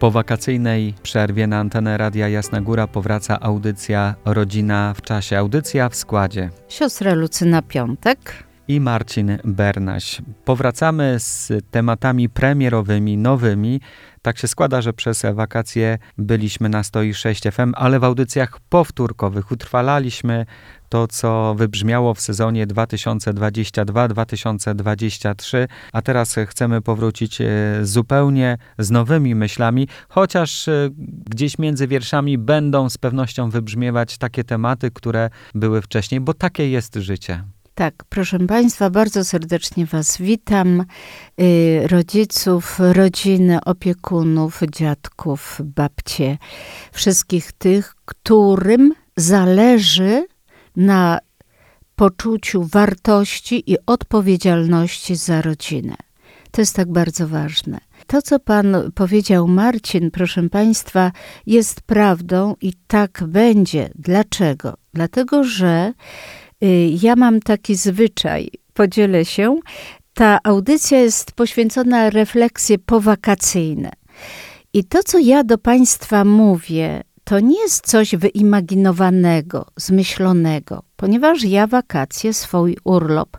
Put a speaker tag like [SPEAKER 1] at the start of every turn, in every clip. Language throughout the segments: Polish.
[SPEAKER 1] Po wakacyjnej przerwie na antenę Radia Jasna Góra powraca audycja Rodzina w czasie. Audycja w składzie.
[SPEAKER 2] Siostra Lucyna Piątek
[SPEAKER 1] i Marcin Bernaś. Powracamy z tematami premierowymi, nowymi. Tak się składa, że przez wakacje byliśmy na 106 FM, ale w audycjach powtórkowych utrwalaliśmy to, co wybrzmiało w sezonie 2022-2023, a teraz chcemy powrócić e, zupełnie z nowymi myślami, chociaż e, gdzieś między wierszami będą z pewnością wybrzmiewać takie tematy, które były wcześniej, bo takie jest życie.
[SPEAKER 2] Tak, proszę Państwa, bardzo serdecznie Was witam. Y, rodziców, rodziny, opiekunów, dziadków, babcie, wszystkich tych, którym zależy na poczuciu wartości i odpowiedzialności za rodzinę. To jest tak bardzo ważne. To, co Pan powiedział, Marcin, proszę Państwa, jest prawdą i tak będzie. Dlaczego? Dlatego, że ja mam taki zwyczaj, podzielę się. Ta audycja jest poświęcona refleksje powakacyjne. I to, co ja do Państwa mówię, to nie jest coś wyimaginowanego, zmyślonego, ponieważ ja wakacje, swój urlop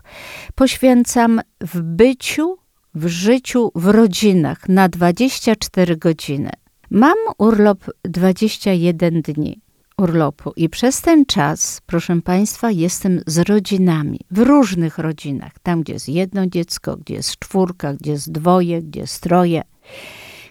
[SPEAKER 2] poświęcam w byciu, w życiu, w rodzinach na 24 godziny. Mam urlop 21 dni urlopu. I przez ten czas, proszę Państwa, jestem z rodzinami, w różnych rodzinach. Tam, gdzie jest jedno dziecko, gdzie jest czwórka, gdzie jest dwoje, gdzie jest troje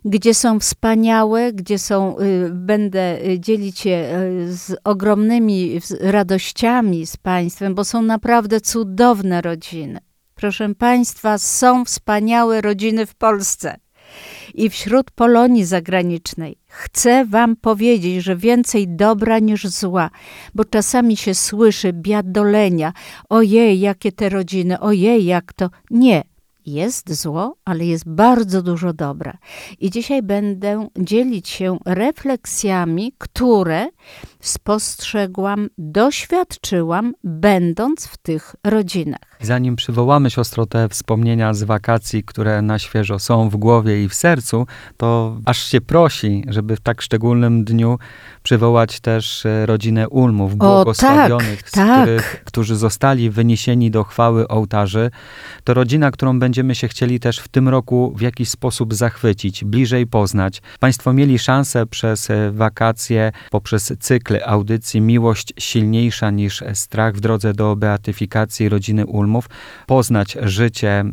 [SPEAKER 2] gdzie są wspaniałe, gdzie są, y, będę y, dzielić się y, z ogromnymi radościami z Państwem, bo są naprawdę cudowne rodziny. Proszę Państwa, są wspaniałe rodziny w Polsce i wśród Polonii zagranicznej. Chcę Wam powiedzieć, że więcej dobra niż zła, bo czasami się słyszy biadolenia. Ojej, jakie te rodziny, ojej, jak to. Nie, jest zło, ale jest bardzo dużo dobra. I dzisiaj będę dzielić się refleksjami, które spostrzegłam, doświadczyłam, będąc w tych rodzinach.
[SPEAKER 1] Zanim przywołamy siostro te wspomnienia z wakacji, które na świeżo są w głowie i w sercu, to aż się prosi, żeby w tak szczególnym dniu przywołać też e, rodzinę Ulmów, błogosławionych,
[SPEAKER 2] tak, tak.
[SPEAKER 1] Których, którzy zostali wyniesieni do chwały ołtarzy. To rodzina, którą będziemy się chcieli też w tym roku w jakiś sposób zachwycić, bliżej poznać. Państwo mieli szansę przez e, wakacje, poprzez cykl audycji Miłość silniejsza niż strach w drodze do beatyfikacji rodziny Ulmów, poznać życie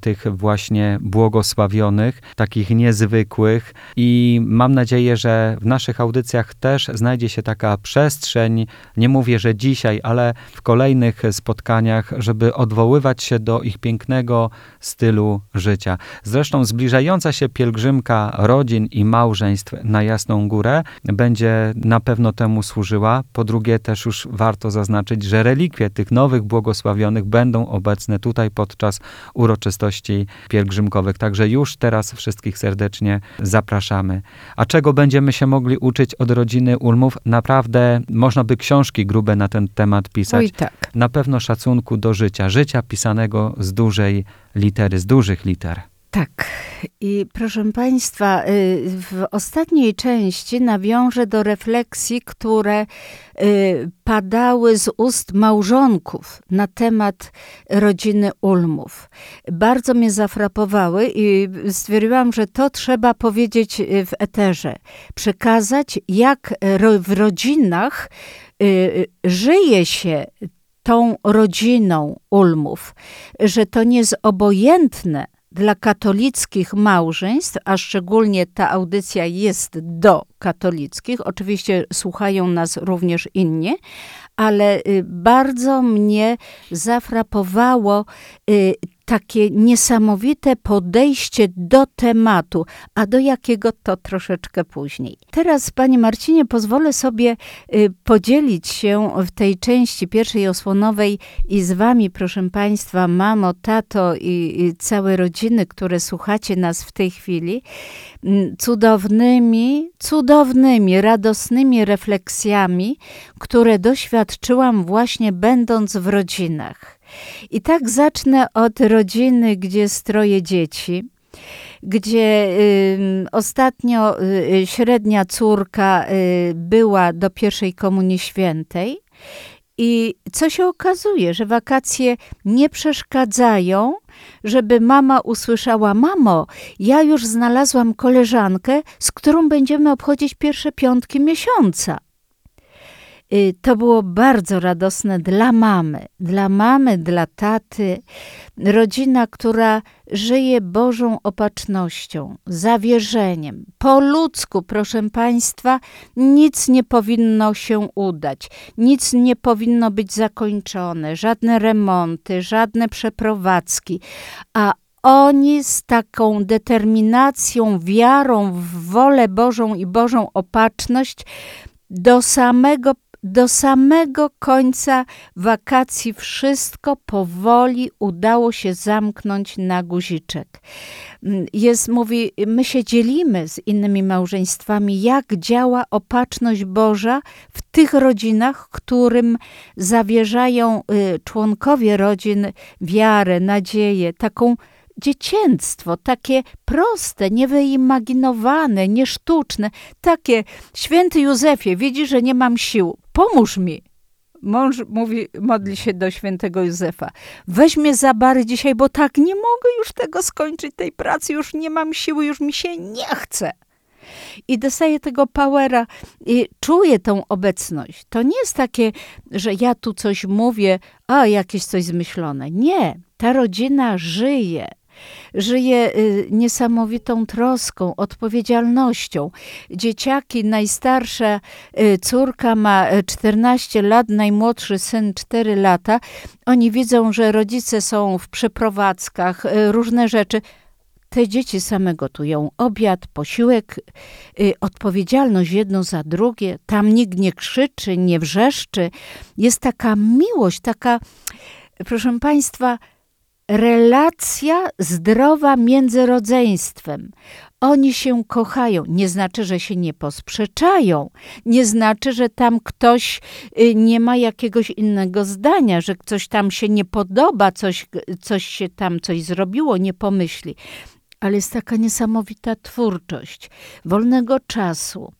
[SPEAKER 1] tych właśnie błogosławionych, takich niezwykłych i mam nadzieję, że w naszych audycjach też znajdzie się taka przestrzeń, nie mówię, że dzisiaj, ale w kolejnych spotkaniach, żeby odwoływać się do ich pięknego stylu życia. Zresztą zbliżająca się pielgrzymka rodzin i małżeństw na Jasną Górę będzie na pewno temu służyła. Po drugie, też już warto zaznaczyć, że relikwie tych nowych błogosławionych będą obecne tutaj podczas uroczystości pielgrzymkowych. Także już teraz wszystkich serdecznie zapraszamy. A czego będziemy się mogli uczyć od rodziny? Ulmów naprawdę można by książki grube na ten temat pisać.
[SPEAKER 2] Oj, tak.
[SPEAKER 1] Na pewno szacunku do życia, życia pisanego z dużej litery, z dużych liter.
[SPEAKER 2] Tak. I proszę Państwa, y, w ostatniej części nawiążę do refleksji, które y, padały z ust małżonków na temat rodziny Ulmów. Bardzo mnie zafrapowały i stwierdziłam, że to trzeba powiedzieć y, w eterze. Przekazać, jak w rodzinach żyje się tą rodziną Ulmów, że to nie jest obojętne, dla katolickich małżeństw, a szczególnie ta audycja jest do katolickich, oczywiście słuchają nas również inni, ale y, bardzo mnie zafrapowało y, takie niesamowite podejście do tematu, a do jakiego to troszeczkę później. Teraz, Panie Marcinie, pozwolę sobie y, podzielić się w tej części pierwszej osłonowej i z Wami, proszę Państwa, mamo, tato i, całe rodziny, które słuchacie nas w tej chwili, mm, cudownymi, cudownymi, radosnymi refleksjami, które doświadczyłam właśnie będąc w rodzinach. I tak zacznę od rodziny, gdzie stroje dzieci. gdzie y, ostatnio y, średnia córka y, była do pierwszej komunii świętej. I co się okazuje, że wakacje nie przeszkadzają, żeby mama usłyszała: Mamo, ja już znalazłam koleżankę, z którą będziemy obchodzić pierwsze piątki miesiąca. Y, to było bardzo radosne dla mamy, dla mamy, dla taty. Rodzina, która żyje Bożą opatrznością, zawierzeniem. Po ludzku, proszę Państwa, nic nie powinno się udać, nic nie powinno być zakończone, żadne remonty, żadne przeprowadzki, a oni z taką determinacją, wiarą w wolę Bożą i Bożą opatrzność do samego do samego końca wakacji wszystko powoli udało się zamknąć na guziczek. Jest, mówi, my się dzielimy z innymi małżeństwami, jak działa opatrzność Boża w tych rodzinach, którym zawierzają y, członkowie rodzin wiarę, nadzieję, taką dziecięctwo, takie proste, niewyimaginowane, niesztuczne, takie święty Józefie, widzi, że nie mam sił, pomóż mi. Mąż mówi, modli się do świętego Józefa. Weź mnie za bary dzisiaj, bo tak nie mogę już tego skończyć, tej pracy, już nie mam siły, już mi się nie chce. I dostaję tego powera i czuję tą obecność. To nie jest takie, że ja tu coś mówię, a jakieś coś zmyślone. Nie, ta rodzina żyje żyje y, niesamowitą troską, odpowiedzialnością. Dzieciaki, najstarsza y, córka ma 14 y, lat, najmłodszy syn 4 lata. Oni widzą, że rodzice są w przeprowadzkach, różne rzeczy te dzieci same gotują obiad, posiłek, y, odpowiedzialność jedno za drugie. Tam nikt nie krzyczy, nie wrzeszczy. Jest taka miłość, taka, proszę Państwa, relacja zdrowa między rodzeństwem. Oni się kochają. Nie znaczy, że się nie posprzeczają. Nie znaczy, że tam ktoś y, nie ma jakiegoś innego zdania, że coś tam się nie podoba, coś, coś się tam coś zrobiło, nie pomyśli. Ale jest taka niesamowita twórczość wolnego czasu.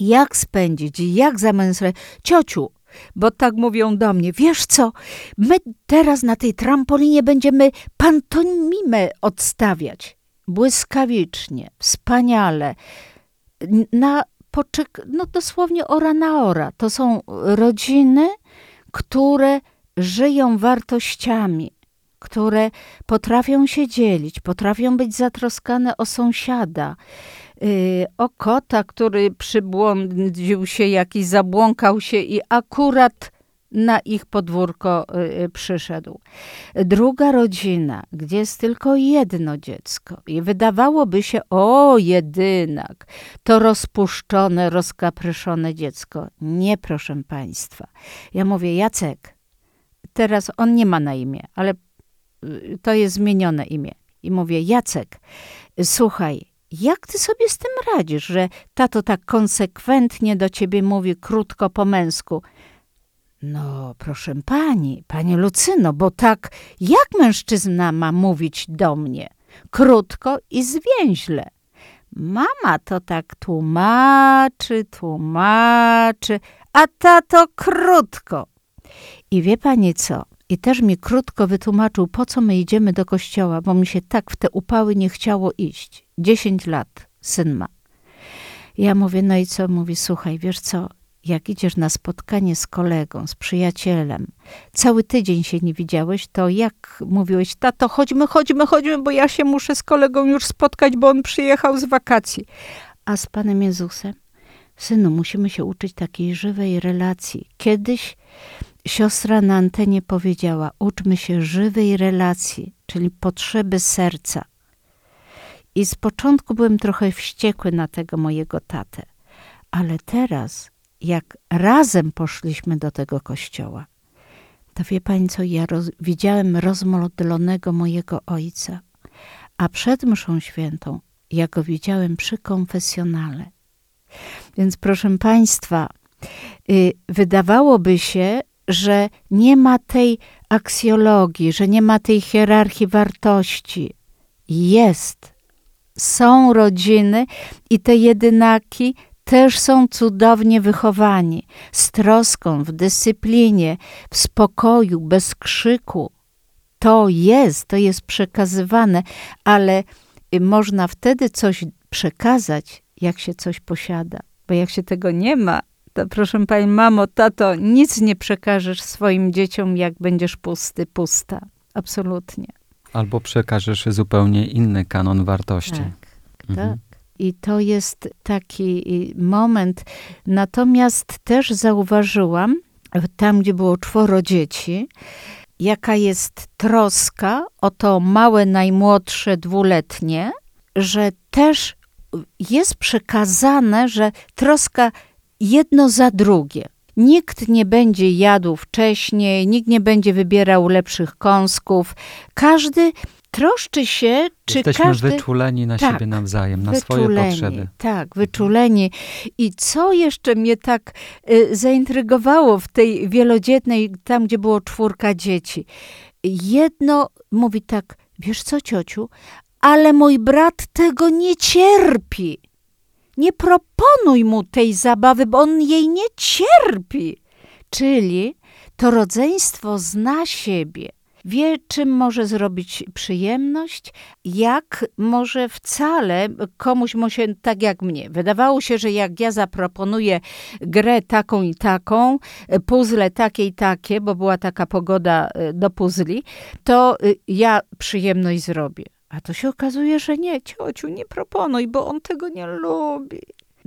[SPEAKER 2] Jak spędzić, jak zamęsrać. Ciociu, bo tak mówią do mnie, wiesz co, my teraz na tej trampolinie będziemy pantomimę odstawiać. Błyskawicznie, wspaniale, na poczek, no dosłownie ora na ora. To są rodziny, które żyją wartościami, które potrafią się dzielić, potrafią być zatroskane o sąsiada, o kota, który przybłądził się jakiś, zabłąkał się i akurat na ich podwórko y, y, przyszedł. Druga rodzina, gdzie jest tylko jedno dziecko i wydawałoby się, o jedynak, to rozpuszczone, rozkapryszone dziecko. Nie, proszę Państwa. Ja mówię, Jacek, teraz on nie ma na imię, ale to jest zmienione imię. I mówię, Jacek, słuchaj, jak ty sobie z tym radzisz, że tato tak konsekwentnie do ciebie mówi krótko po męsku? No, proszę pani, panie Lucyno, bo tak jak mężczyzna ma mówić do mnie? Krótko i zwięźle. Mama to tak tłumaczy, tłumaczy, a tato krótko. I wie pani co? I też mi krótko wytłumaczył, po co my idziemy do kościoła, bo mi się tak w te upały nie chciało iść. Dziesięć lat syn ma. Ja mówię, no i co? Mówi, słuchaj, wiesz co, jak idziesz na spotkanie z kolegą, z przyjacielem, cały tydzień się nie widziałeś, to jak mówiłeś, tato, chodźmy, chodźmy, chodźmy, bo ja się muszę z kolegą już spotkać, bo on przyjechał z wakacji. A z Panem Jezusem? Synu, musimy się uczyć takiej żywej relacji. Kiedyś siostra na antenie powiedziała: Uczmy się żywej relacji, czyli potrzeby serca. I z początku byłem trochę wściekły na tego mojego tatę, ale teraz, jak razem poszliśmy do tego kościoła, to wie pani co, ja roz, widziałem rozmodlonego mojego ojca, a przed mszą świętą ja go widziałem przy konfesjonale. Więc proszę państwa, y, wydawałoby się, że nie ma tej aksjologii, że nie ma tej hierarchii wartości. Jest, są rodziny i te jedynaki też są cudownie wychowani, z troską, w dyscyplinie, w spokoju, bez krzyku. To jest, to jest przekazywane, ale można wtedy coś przekazać, jak się coś posiada. Bo jak się tego nie ma, to proszę pani, mamo, tato, nic nie przekażesz swoim dzieciom, jak będziesz pusty, pusta. Absolutnie.
[SPEAKER 1] Albo przekażesz zupełnie inny kanon wartości.
[SPEAKER 2] Tak, mhm. tak. I to jest taki moment. Natomiast też zauważyłam, tam gdzie było czworo dzieci, jaka jest troska o to małe, najmłodsze, dwuletnie, że też jest przekazane, że troska jedno za drugie. Nikt nie będzie jadł wcześniej, nikt nie będzie wybierał lepszych kąsków. Każdy troszczy się, czy
[SPEAKER 1] Jesteśmy
[SPEAKER 2] każdy...
[SPEAKER 1] wyczuleni na tak, siebie nawzajem, na swoje potrzeby.
[SPEAKER 2] Tak, wyczuleni. I co jeszcze mnie tak y, zaintrygowało w tej wielodzietnej, tam gdzie było czwórka dzieci. Jedno mówi tak, wiesz co ciociu, ale mój brat tego nie cierpi. Nie proponuj mu tej zabawy, bo on jej nie cierpi. Czyli to rodzeństwo zna siebie wie, czym może zrobić przyjemność, jak może wcale komuś może tak jak mnie. Wydawało się, że jak ja zaproponuję grę taką i taką, puzzle takie i takie, bo była taka pogoda e, do puzli, to e, ja przyjemność zrobię. A to się okazuje, że nie, ciociu, nie proponuj, bo on tego nie lubi.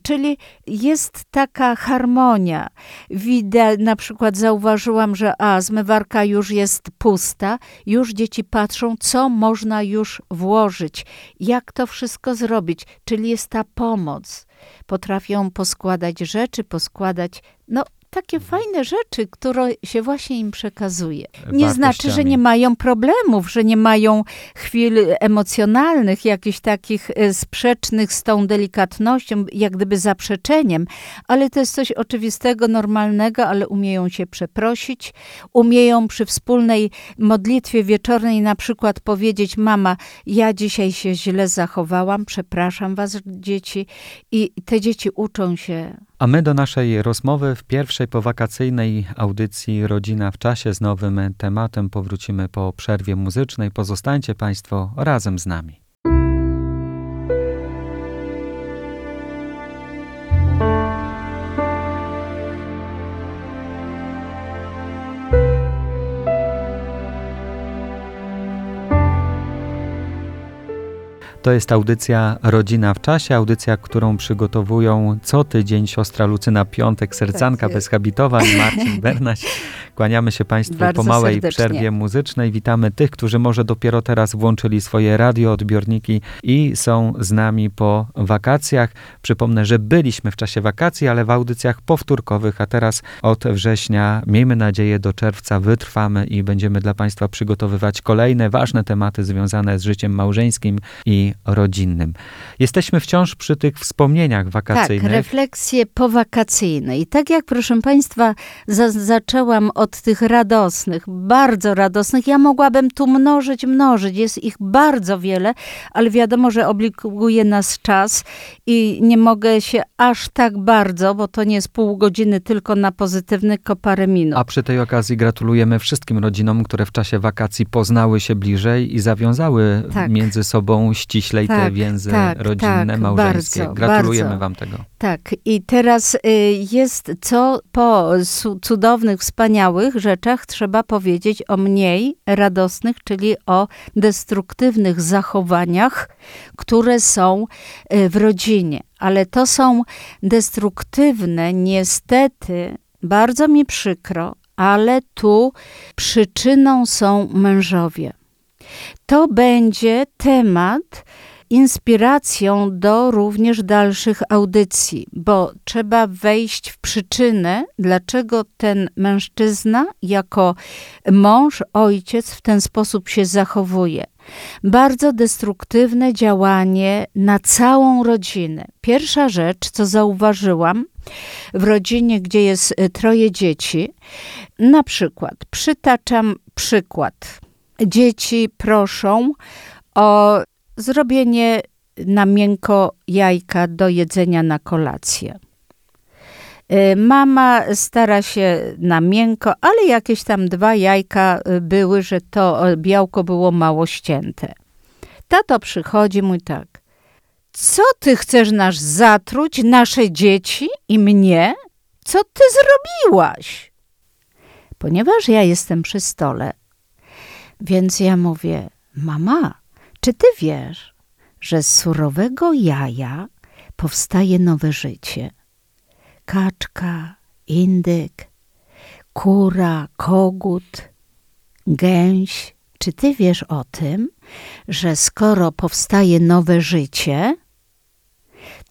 [SPEAKER 2] Czyli jest taka harmonia. Widzę, na przykład zauważyłam, że a, zmywarka już jest pusta, już dzieci patrzą, co można już włożyć, jak to wszystko zrobić, czyli jest ta pomoc. Potrafią poskładać rzeczy, poskładać, no takie fajne rzeczy, które się właśnie im przekazuje. Nie znaczy, że nie mają problemów, że nie mają chwil emocjonalnych, jakichś takich e, sprzecznych z tą delikatnością, jak gdyby zaprzeczeniem, ale to jest coś oczywistego, normalnego, ale umieją się przeprosić, umieją przy wspólnej modlitwie wieczornej na przykład powiedzieć: Mama, ja dzisiaj się źle zachowałam, przepraszam was, dzieci, i te dzieci uczą się
[SPEAKER 1] a my do naszej rozmowy w pierwszej powakacyjnej audycji Rodzina w czasie z nowym tematem powrócimy po przerwie muzycznej. Pozostańcie Państwo razem z nami. To jest audycja Rodzina w czasie, audycja, którą przygotowują co tydzień siostra Lucyna Piątek, sercanka tak bezhabitowa i Marcin Bernaś. Kłaniamy się Państwu Bardzo po małej serdecznie. przerwie muzycznej. Witamy tych, którzy może dopiero teraz włączyli swoje radioodbiorniki i są z nami po wakacjach. Przypomnę, że byliśmy w czasie wakacji, ale w audycjach powtórkowych, a teraz od września, miejmy nadzieję, do czerwca wytrwamy i będziemy dla Państwa przygotowywać kolejne ważne tematy związane z życiem małżeńskim i rodzinnym. Jesteśmy wciąż przy tych wspomnieniach wakacyjnych.
[SPEAKER 2] Tak, refleksje powakacyjne. I tak jak, proszę Państwa, za zaczęłam od tych radosnych, bardzo radosnych, ja mogłabym tu mnożyć, mnożyć. Jest ich bardzo wiele, ale wiadomo, że obliguje nas czas i nie mogę się aż tak bardzo, bo to nie jest pół godziny tylko na pozytywny, tylko parę minut.
[SPEAKER 1] A przy tej okazji gratulujemy wszystkim rodzinom, które w czasie wakacji poznały się bliżej i zawiązały tak. między sobą ściśle ściślej tak, te więzy tak, rodzinne, tak, małżeńskie. Bardzo, Gratulujemy bardzo. Wam tego.
[SPEAKER 2] Tak, i teraz y, jest co po cudownych, wspaniałych rzeczach trzeba powiedzieć o mniej radosnych, czyli o destruktywnych zachowaniach, które są y, w rodzinie. Ale to są destruktywne, niestety, bardzo mi przykro, ale tu przyczyną są mężowie. To będzie temat inspiracją do również dalszych audycji, bo trzeba wejść w przyczynę, dlaczego ten mężczyzna jako mąż, ojciec w ten sposób się zachowuje. Bardzo destruktywne działanie na całą rodzinę. Pierwsza rzecz, co zauważyłam w rodzinie, gdzie jest e, troje dzieci, na przykład, przytaczam przykład dzieci proszą o zrobienie na miękko jajka do jedzenia na kolację. Y, mama stara się na miękko, ale jakieś tam dwa jajka y, były, że to białko było mało ścięte. Tato przychodzi, mój tak. Co ty chcesz nas zatruć, nasze dzieci i mnie? Co ty zrobiłaś? Ponieważ ja jestem przy stole, więc ja mówię, mama, czy ty wiesz, że z surowego jaja powstaje nowe życie? Kaczka, indyk, kura, kogut, gęś. Czy ty wiesz o tym, że skoro powstaje nowe życie,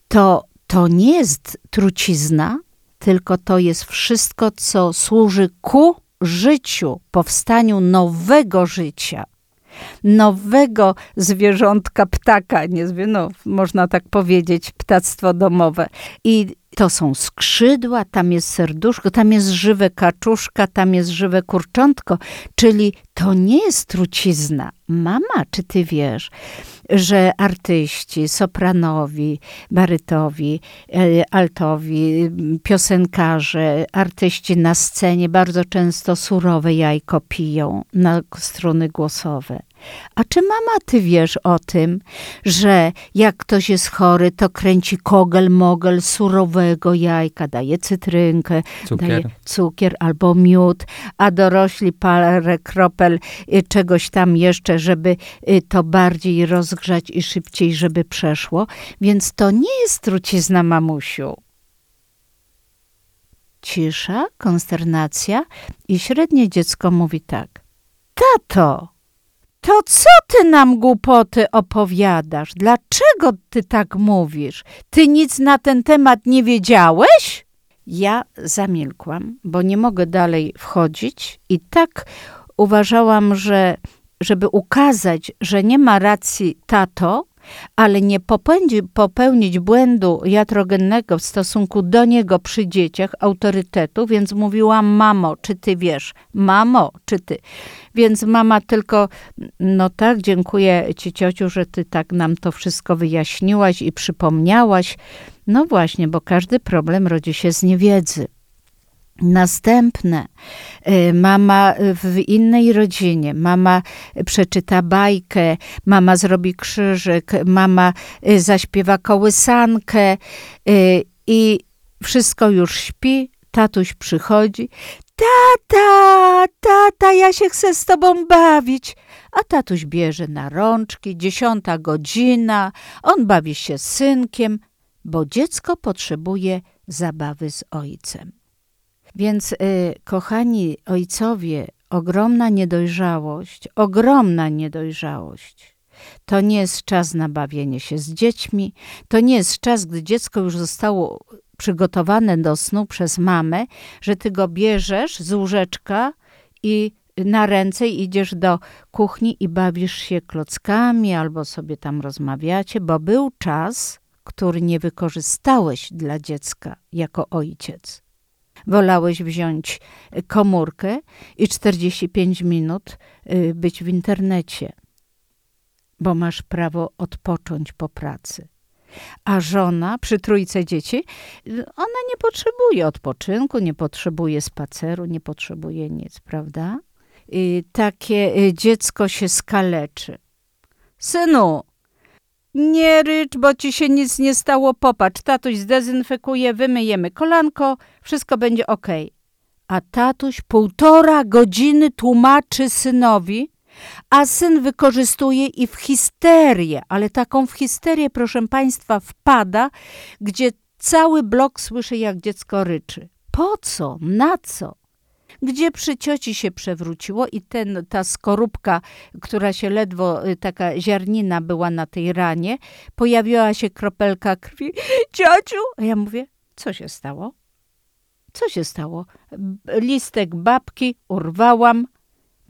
[SPEAKER 2] to to nie jest trucizna, tylko to jest wszystko, co służy ku życiu, powstaniu nowego życia, nowego zwierzątka, ptaka, nie no, można tak powiedzieć, ptactwo domowe. I to są skrzydła, tam jest serduszko, tam jest żywe kaczuszka, tam jest żywe kurczątko, czyli to nie jest trucizna. Mama, czy ty wiesz, że artyści, sopranowi, barytowi, e, altowi, piosenkarze, artyści na scenie bardzo często surowe jajko piją na struny głosowe. A czy mama, ty wiesz o tym, że jak ktoś jest chory, to kręci kogel, mogel surowego jajka, daje cytrynkę,
[SPEAKER 1] cukier.
[SPEAKER 2] daje cukier albo miód, a dorośli parę kropel y, czegoś tam jeszcze, żeby y, to bardziej rozgrzać i szybciej, żeby przeszło. Więc to nie jest trucizna mamusiu. Cisza, konsternacja i średnie dziecko mówi tak. Tato, to co ty nam głupoty opowiadasz? Dlaczego ty tak mówisz? Ty nic na ten temat nie wiedziałeś? Ja zamilkłam, bo nie mogę dalej wchodzić i tak uważałam, że żeby ukazać, że nie ma racji tato, ale nie popędzi, popełnić błędu jatrogennego w stosunku do niego przy dzieciach, autorytetu, więc mówiłam, mamo, czy ty wiesz? Mamo, czy ty? Więc mama tylko, no tak, dziękuję ci ciociu, że ty tak nam to wszystko wyjaśniłaś i przypomniałaś. No właśnie, bo każdy problem rodzi się z niewiedzy. Następne, y, mama w innej rodzinie, mama przeczyta bajkę, mama zrobi krzyżyk, mama y, zaśpiewa kołysankę y, i wszystko już śpi, tatuś przychodzi. Tata, tata, ja się chcę z tobą bawić. A tatuś bierze na rączki, dziesiąta godzina, on bawi się z synkiem, bo dziecko potrzebuje zabawy z ojcem. Więc, y, kochani ojcowie, ogromna niedojrzałość, ogromna niedojrzałość. To nie jest czas na bawienie się z dziećmi, to nie jest czas, gdy dziecko już zostało przygotowane do snu przez mamę, że ty go bierzesz z łóżeczka i na ręce idziesz do kuchni i bawisz się klockami albo sobie tam rozmawiacie, bo był czas, który nie wykorzystałeś dla dziecka jako ojciec wolałeś wziąć komórkę i 45 minut y, być w internecie, bo masz prawo odpocząć po pracy. A żona przy trójce dzieci, ona nie potrzebuje odpoczynku, nie potrzebuje spaceru, nie potrzebuje nic, prawda? I takie y, dziecko się skaleczy. Synu, nie rycz, bo ci się nic nie stało. Popatrz, tatuś zdezynfekuje, wymyjemy kolanko, wszystko będzie ok. A tatuś półtora godziny tłumaczy synowi, a syn wykorzystuje i w histerię, ale taką w histerię, proszę Państwa, wpada, gdzie cały blok słyszy, jak dziecko ryczy. Po co? Na co? gdzie przy cioci się przewróciło i ten, ta skorupka, która się ledwo, y, taka ziarnina była na tej ranie, pojawiła się kropelka krwi. Ciociu! A ja mówię, co się stało? Co się stało? Listek babki urwałam,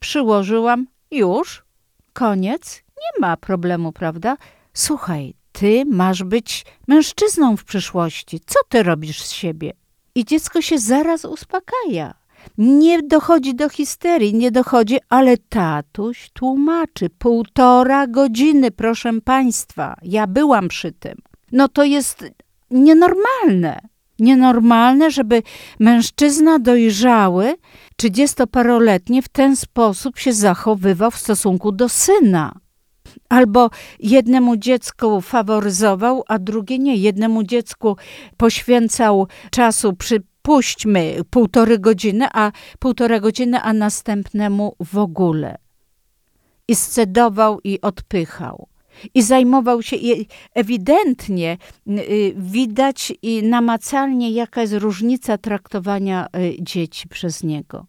[SPEAKER 2] przyłożyłam, już, koniec, nie ma problemu, prawda? Słuchaj, ty masz być mężczyzną w przyszłości. Co ty robisz z siebie? I dziecko się zaraz uspokaja Nie dochodzi do histerii, nie dochodzi, ale tatuś tłumaczy. Półtora godziny, proszę państwa. Ja byłam przy tym. No to jest nienormalne. Nienormalne, żeby mężczyzna dojrzały, trzydziestoparoletni, w ten sposób się zachowywał w stosunku do syna. Albo jednemu dziecku faworyzował, a drugie nie. Jednemu dziecku poświęcał czasu przy puśćmy półtorej godziny, a półtora godziny, a następnemu w ogóle. I scedował i odpychał. I zajmował się, i ewidentnie y, widać i namacalnie, jaka jest różnica traktowania y, dzieci przez niego.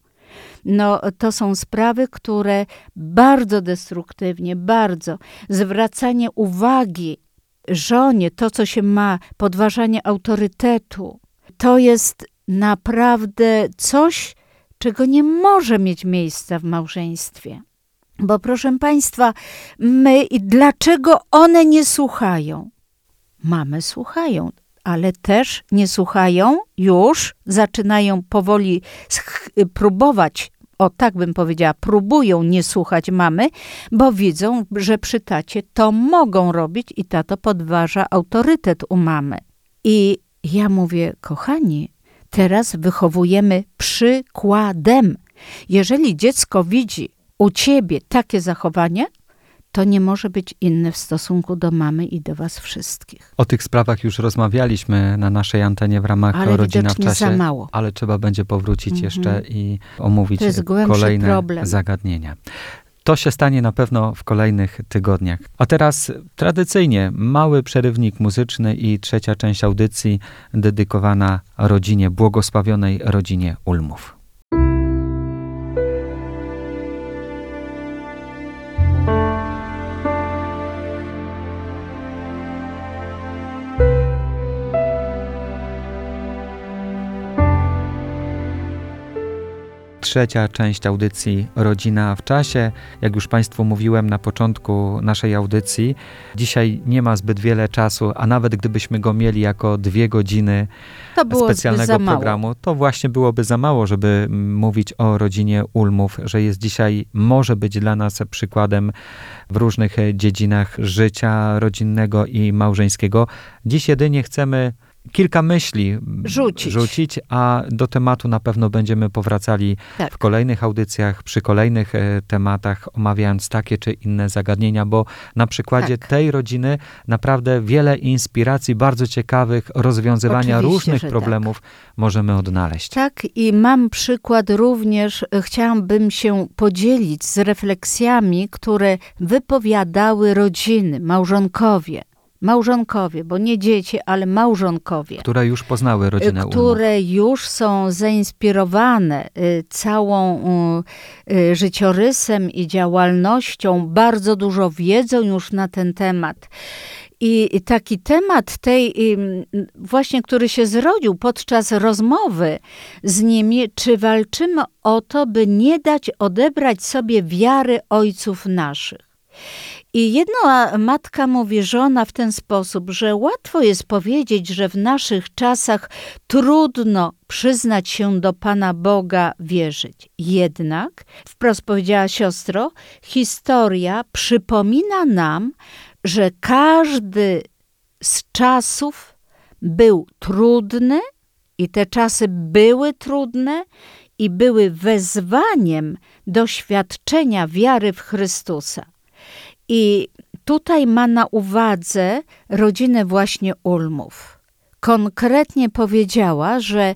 [SPEAKER 2] No, to są sprawy, które bardzo destruktywnie, bardzo zwracanie uwagi żonie, to co się ma, podważanie autorytetu, to jest naprawdę coś, czego nie może mieć miejsca w małżeństwie. Bo proszę Państwa, my i dlaczego one nie słuchają? Mamy słuchają, ale też nie słuchają, już zaczynają powoli próbować, o tak bym powiedziała, próbują nie słuchać mamy, bo widzą, że przy tacie to mogą robić i tato podważa autorytet u mamy. I ja mówię, kochani, teraz wychowujemy przykładem. Jeżeli dziecko widzi u ciebie takie zachowanie, to nie może być inny w stosunku do mamy i do was wszystkich.
[SPEAKER 1] O tych sprawach już rozmawialiśmy na naszej antenie w ramach
[SPEAKER 2] ale
[SPEAKER 1] Rodzina w czasie,
[SPEAKER 2] za mało.
[SPEAKER 1] ale trzeba będzie powrócić mhm. jeszcze i omówić kolejne
[SPEAKER 2] problem.
[SPEAKER 1] zagadnienia. To się stanie na pewno w kolejnych tygodniach. A teraz tradycyjnie mały przerywnik muzyczny i trzecia część audycji dedykowana rodzinie, błogosławionej rodzinie Ulmów. Trzecia część audycji Rodzina w czasie. Jak już Państwu mówiłem na początku naszej audycji, dzisiaj nie ma zbyt wiele czasu, a nawet gdybyśmy go mieli jako dwie godziny specjalnego programu, to właśnie byłoby za mało, żeby mówić o rodzinie Ulmów, że jest dzisiaj, może być dla nas przykładem w różnych dziedzinach życia rodzinnego i małżeńskiego. Dziś jedynie chcemy kilka myśli
[SPEAKER 2] rzucić.
[SPEAKER 1] rzucić, a do tematu na pewno będziemy powracali tak. w kolejnych audycjach, przy kolejnych e, tematach, omawiając takie czy inne zagadnienia, bo na przykładzie tak. tej rodziny naprawdę wiele inspiracji, bardzo ciekawych rozwiązywania Oczywiście, różnych problemów tak. możemy odnaleźć.
[SPEAKER 2] Tak, i mam przykład również, e, chciałabym się podzielić z refleksjami, które wypowiadały rodziny, małżonkowie małżonkowie, bo nie dzieci, ale małżonkowie.
[SPEAKER 1] Które już poznały rodzinę
[SPEAKER 2] Które umów. już są zainspirowane y, całą y, y, życiorysem i działalnością, bardzo dużo wiedzą już na ten temat. I taki temat tej, właśnie, który się zrodził podczas rozmowy z nimi, czy walczymy o to, by nie dać odebrać sobie wiary ojców naszych. I jedna matka mówi, żona w ten sposób, że łatwo jest powiedzieć, że w naszych czasach trudno przyznać się do Pana Boga, wierzyć. Jednak, wprost powiedziała siostro, historia przypomina nam, że każdy z czasów był trudny i te czasy były trudne i były wezwaniem do świadczenia wiary w Chrystusa. I tutaj ma na uwadze rodzinę właśnie Ulmów. Konkretnie powiedziała, że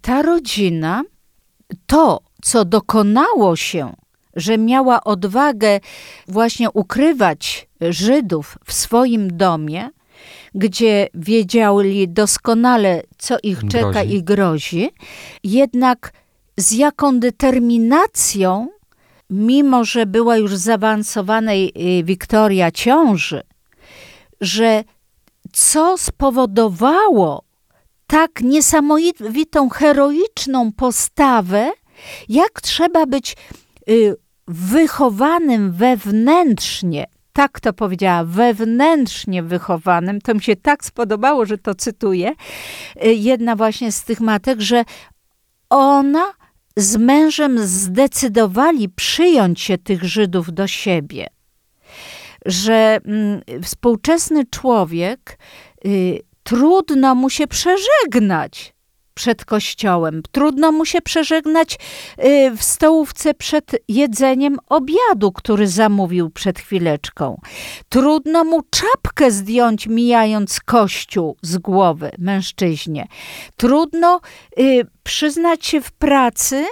[SPEAKER 2] ta rodzina, to co dokonało się, że miała odwagę właśnie ukrywać Żydów w swoim domie, gdzie wiedzieli doskonale, co ich czeka grozi. i grozi, jednak z jaką determinacją mimo że była już zaawansowanej y, Wiktoria ciąży, że co spowodowało tak niesamowitą, heroiczną postawę, jak trzeba być y, wychowanym wewnętrznie, tak to powiedziała, wewnętrznie wychowanym. To mi się tak spodobało, że to cytuję. Y, jedna właśnie z tych matek, że ona z mężem zdecydowali przyjąć się tych Żydów do siebie, że mm, współczesny człowiek y, trudno mu się przeżegnać przed kościołem. Trudno mu się przeżegnać y, w stołówce przed jedzeniem obiadu, który zamówił przed chwileczką. Trudno mu czapkę zdjąć, mijając kościół z głowy mężczyźnie. Trudno y, przyznać się w pracy,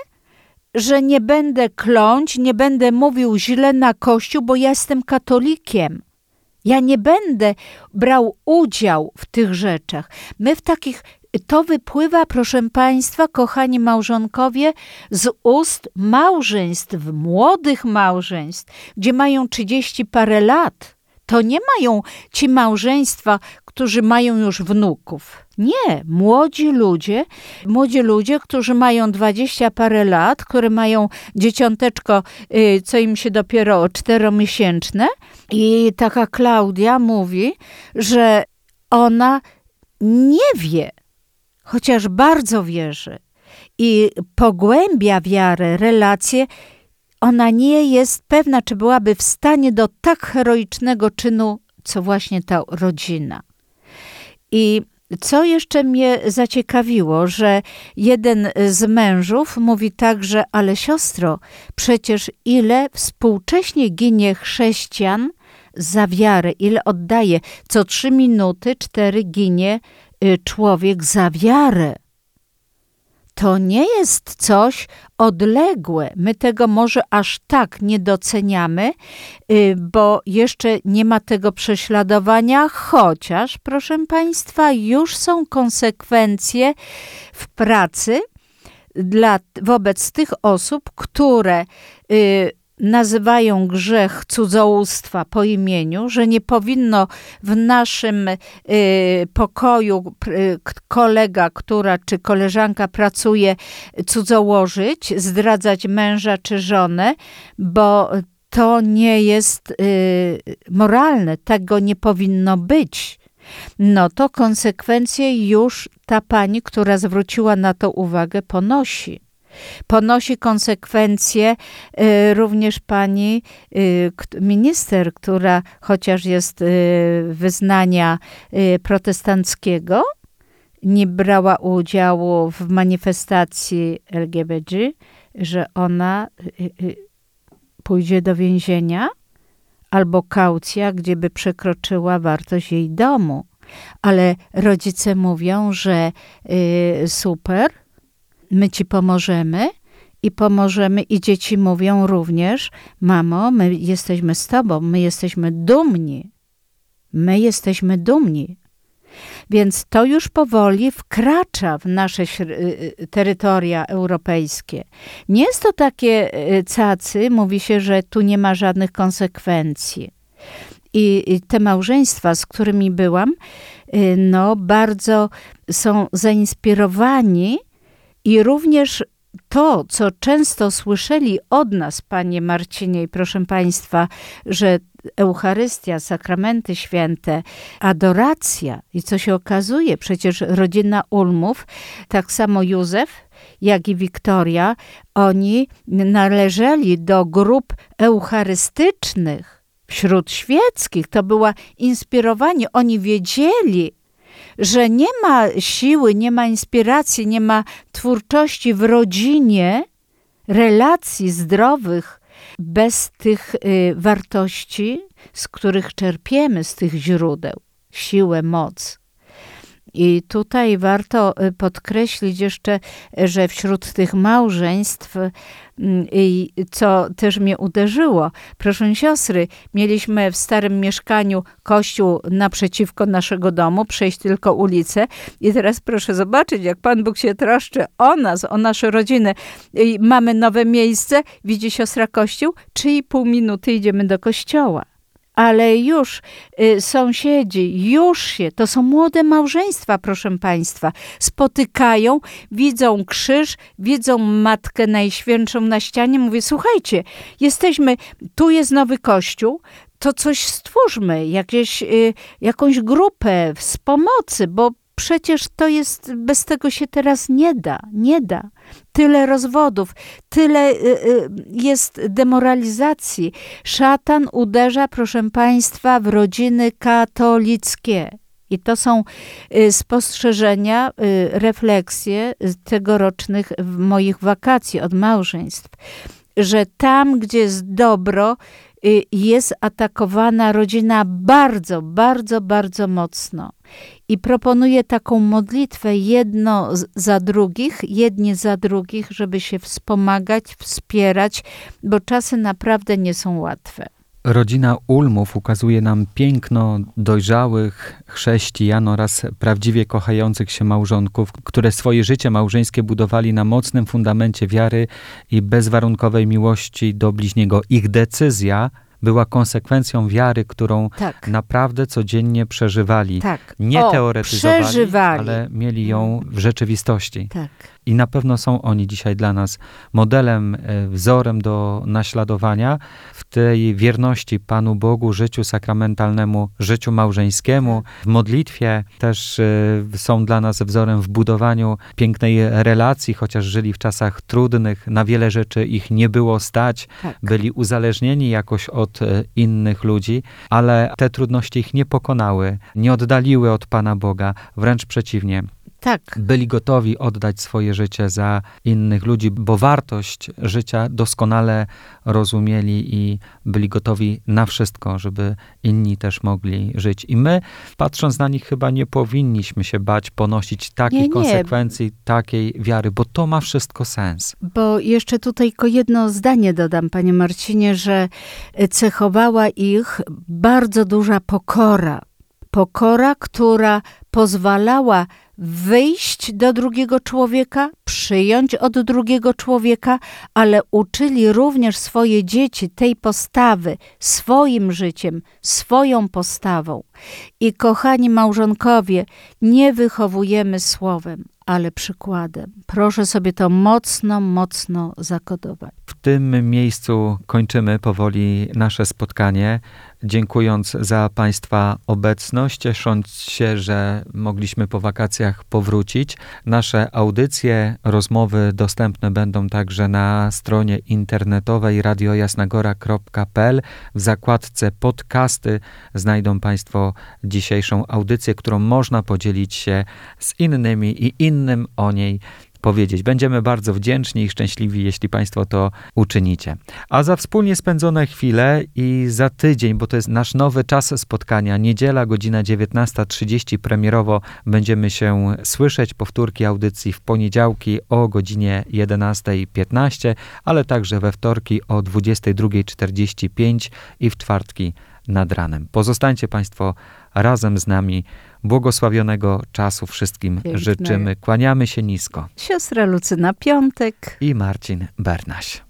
[SPEAKER 2] że nie będę kląć, nie będę mówił źle na kościół, bo ja jestem katolikiem. Ja nie będę brał udział w tych rzeczach. My w takich to wypływa, proszę Państwa, kochani małżonkowie, z ust małżeństw, młodych małżeństw, gdzie mają 30 parę lat. To nie mają ci małżeństwa, którzy mają już wnuków. Nie, młodzi ludzie, młodzi ludzie, którzy mają dwadzieścia parę lat, które mają dzieciąteczko, y, co im się dopiero czteromiesięczne. I taka Klaudia mówi, że ona nie wie, chociaż bardzo wierzy i pogłębia wiarę, relacje, ona nie jest pewna, czy byłaby w stanie do tak heroicznego czynu, co właśnie ta rodzina. I co jeszcze mnie zaciekawiło, że jeden z mężów mówi tak, że ale siostro, przecież ile współcześnie ginie chrześcijan za wiarę, ile oddaje. Co trzy minuty, cztery ginie człowiek za wiarę. To nie jest coś odległe. My tego może aż tak nie doceniamy, y, bo jeszcze nie ma tego prześladowania, chociaż, proszę Państwa, już są konsekwencje w pracy dla, wobec tych osób, które y, nazywają grzech cudzołóstwa po imieniu, że nie powinno w naszym y, pokoju y, kolega, która czy koleżanka pracuje, cudzołożyć, zdradzać męża czy żonę, bo to nie jest y, moralne, tego nie powinno być. No to konsekwencje już ta pani, która zwróciła na to uwagę, ponosi. Ponosi konsekwencje y, również pani y, minister, która chociaż jest y, wyznania protestanckiego, nie brała udziału w manifestacji LGBT, że ona pójdzie do więzienia albo kaucja, gdzie by przekroczyła wartość jej domu. Ale rodzice mówią, że super, my ci pomożemy i pomożemy, i dzieci mówią również: Mamo, my jesteśmy z Tobą, my jesteśmy dumni. My jesteśmy dumni. Więc to już powoli wkracza w nasze y, y, terytoria europejskie. Nie jest to takie y, cacy, mówi się, że tu nie ma żadnych konsekwencji. I te małżeństwa, z którymi byłam, no bardzo są zainspirowani i również to, co często słyszeli od nas, panie Marcinie i proszę państwa, że Eucharystia, sakramenty święte, adoracja i co się okazuje, przecież rodzina Ulmów, tak samo Józef, jak i Wiktoria, oni należeli do grup eucharystycznych wśród świeckich. To była inspirowanie. Oni wiedzieli, że nie ma siły, nie ma inspiracji, nie ma twórczości w rodzinie, relacji zdrowych bez tych y, wartości, z których czerpiemy z tych źródeł siłę, moc. I tutaj warto y, podkreślić jeszcze, że wśród tych małżeństw, mm, co też mnie uderzyło, proszę siostry, mieliśmy w starym mieszkaniu kościół naprzeciwko naszego domu, przejść tylko ulicę. I teraz proszę zobaczyć, jak Pan Bóg się troszczy o nas, o nasze rodziny. I mamy nowe miejsce, widzi siostra kościół, czy i pół minuty idziemy do kościoła ale już y, sąsiedzi, już się, to są młode małżeństwa, proszę Państwa, spotykają, widzą krzyż, widzą Matkę Najświętszą na ścianie, mówię, słuchajcie, jesteśmy, tu jest nowy kościół, to coś stwórzmy, jakieś, y, jakąś grupę z pomocy, bo przecież to jest, bez tego się teraz nie da, nie da. Tyle rozwodów, tyle y, y, jest demoralizacji. Szatan uderza, proszę Państwa, w rodziny katolickie. I to są y, spostrzeżenia, refleksje tegorocznych moich wakacji od małżeństw, że tam, gdzie jest dobro, jest atakowana rodzina bardzo, bardzo, bardzo mocno i proponuje taką modlitwę jedno za drugich, jedni za drugich, żeby się wspomagać, wspierać, bo czasy naprawdę nie są łatwe.
[SPEAKER 1] Rodzina Ulmów ukazuje nam piękno dojrzałych chrześcijan oraz prawdziwie kochających się małżonków, które swoje życie małżeńskie budowali na mocnym fundamencie wiary i bezwarunkowej miłości do bliźniego. Ich decyzja była konsekwencją wiary, którą tak. naprawdę codziennie przeżywali.
[SPEAKER 2] Tak.
[SPEAKER 1] Nie o, teoretyzowali, przeżywali. ale mieli ją w rzeczywistości.
[SPEAKER 2] Tak.
[SPEAKER 1] I na pewno są oni dzisiaj dla nas modelem, e, wzorem do naśladowania w tej wierności Panu Bogu, życiu sakramentalnemu, życiu małżeńskiemu. W modlitwie też e, są dla nas wzorem w budowaniu pięknej relacji, chociaż żyli w czasach trudnych, na wiele rzeczy ich nie było stać, tak. byli uzależnieni jakoś od e, innych ludzi, ale te trudności ich nie pokonały, nie oddaliły od Pana Boga, wręcz przeciwnie
[SPEAKER 2] tak.
[SPEAKER 1] byli gotowi oddać swoje życie za innych ludzi, bo wartość życia doskonale rozumieli i byli gotowi na wszystko, żeby inni też mogli żyć. I my, patrząc na nich, chyba nie powinniśmy się bać ponosić takich nie, nie. konsekwencji, takiej wiary, bo to ma wszystko sens.
[SPEAKER 2] Bo jeszcze tutaj tylko jedno zdanie dodam, panie Marcinie, że cechowała ich bardzo duża pokora. Pokora, która pozwalała wyjść do drugiego człowieka, przyjąć od drugiego człowieka, ale uczyli również swoje dzieci tej postawy, swoim życiem, swoją postawą. I kochani małżonkowie, nie wychowujemy słowem, ale przykładem. Proszę sobie to mocno, mocno zakodować.
[SPEAKER 1] Tym miejscu kończymy powoli nasze spotkanie, dziękując za Państwa obecność, ciesząc się, że mogliśmy po wakacjach powrócić. Nasze audycje, rozmowy dostępne będą także na stronie internetowej radiojasnagora.pl. W zakładce podcasty znajdą Państwo dzisiejszą audycję, którą można podzielić się z innymi i innym o niej powiedzieć. Będziemy bardzo wdzięczni i szczęśliwi, jeśli Państwo to uczynicie. A za wspólnie spędzone chwile i za tydzień, bo to jest nasz nowy czas spotkania, niedziela, godzina 19.30 premierowo będziemy się słyszeć. Powtórki audycji w poniedziałki o godzinie 11.15, ale także we wtorki o 22.45 i w czwartki nad ranem. Pozostańcie Państwo razem z nami. Błogosławionego czasu wszystkim Piękne. życzymy. Kłaniamy się nisko.
[SPEAKER 2] Siostra Lucyna Piątek
[SPEAKER 1] i Marcin Bernaś.